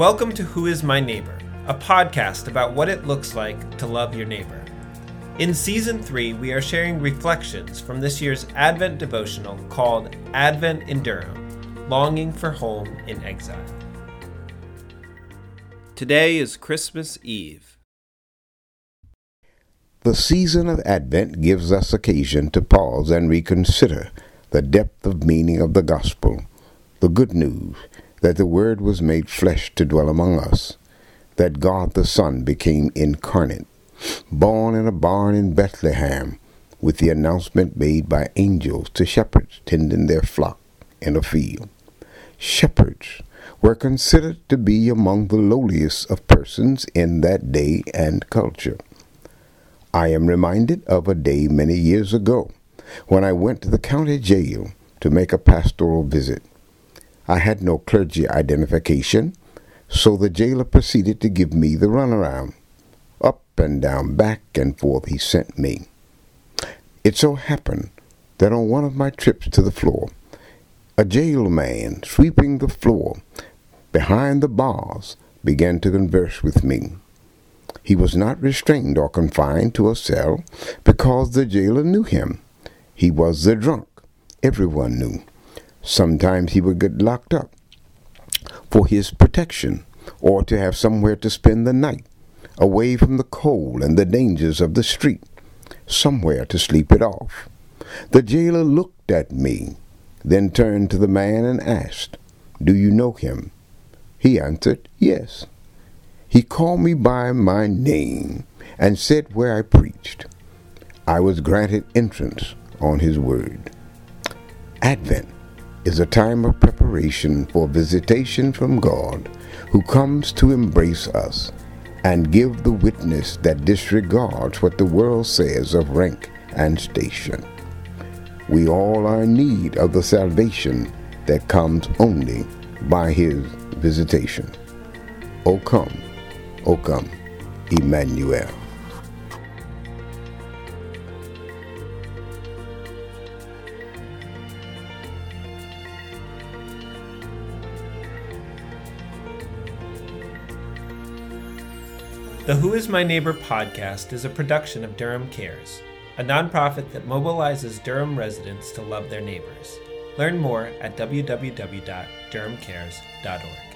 Welcome to Who is My Neighbor, a podcast about what it looks like to love your neighbor. In season three, we are sharing reflections from this year's Advent devotional called Advent in Durham Longing for Home in Exile. Today is Christmas Eve. The season of Advent gives us occasion to pause and reconsider the depth of meaning of the gospel, the good news that the Word was made flesh to dwell among us, that God the Son became incarnate, born in a barn in Bethlehem, with the announcement made by angels to shepherds tending their flock in a field. Shepherds were considered to be among the lowliest of persons in that day and culture. I am reminded of a day many years ago when I went to the county jail to make a pastoral visit. I had no clergy identification, so the jailer proceeded to give me the runaround. Up and down, back and forth he sent me. It so happened that on one of my trips to the floor, a jail man sweeping the floor behind the bars began to converse with me. He was not restrained or confined to a cell because the jailer knew him. He was the drunk. Everyone knew. Sometimes he would get locked up for his protection or to have somewhere to spend the night, away from the cold and the dangers of the street, somewhere to sleep it off. The jailer looked at me, then turned to the man and asked, Do you know him? He answered, Yes. He called me by my name and said where I preached. I was granted entrance on his word. Advent is a time of preparation for visitation from God, who comes to embrace us and give the witness that disregards what the world says of rank and station. We all are in need of the salvation that comes only by his visitation. O come, O come, Emmanuel. The Who is My Neighbor podcast is a production of Durham Cares, a nonprofit that mobilizes Durham residents to love their neighbors. Learn more at www.durhamcares.org.